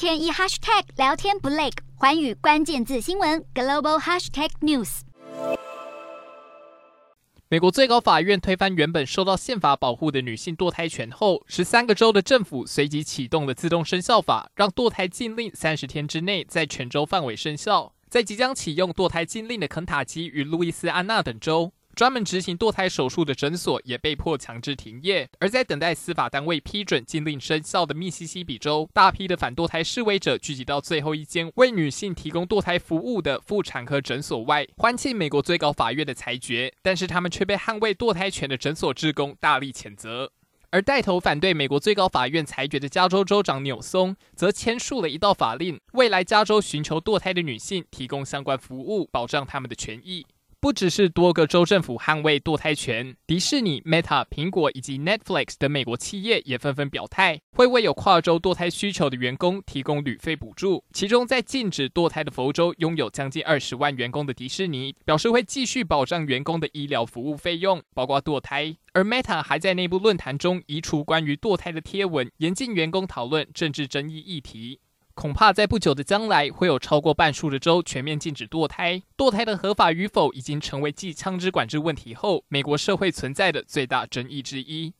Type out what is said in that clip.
天一 hashtag 聊天不累，寰宇关键字新闻 global hashtag news。美国最高法院推翻原本受到宪法保护的女性堕胎权后，十三个州的政府随即启动了自动生效法，让堕胎禁令三十天之内在全州范围生效。在即将启用堕胎禁令的肯塔基与路易斯安那等州，专门执行堕胎手术的诊所也被迫强制停业。而在等待司法单位批准禁令生效的密西西比州，大批的反堕胎示威者聚集到最后一间为女性提供堕胎服务的妇产科诊所外，欢庆美国最高法院的裁决。但是他们却被捍卫堕胎权的诊所职工大力谴责。而带头反对美国最高法院裁决的加州州长纽松，则签署了一道法令，未来加州寻求堕胎的女性提供相关服务，保障他们的权益。不只是多个州政府捍卫堕胎权，迪士尼、Meta、苹果以及 Netflix 等美国企业也纷纷表态，会为有跨州堕胎需求的员工提供旅费补助。其中，在禁止堕胎的佛州，拥有将近二十万员工的迪士尼表示会继续保障员工的医疗服务费用，包括堕胎。而 Meta 还在内部论坛中移除关于堕胎的贴文，严禁员工讨论政治争议议题。恐怕在不久的将来，会有超过半数的州全面禁止堕胎。堕胎的合法与否，已经成为继枪支管制问题后，美国社会存在的最大争议之一。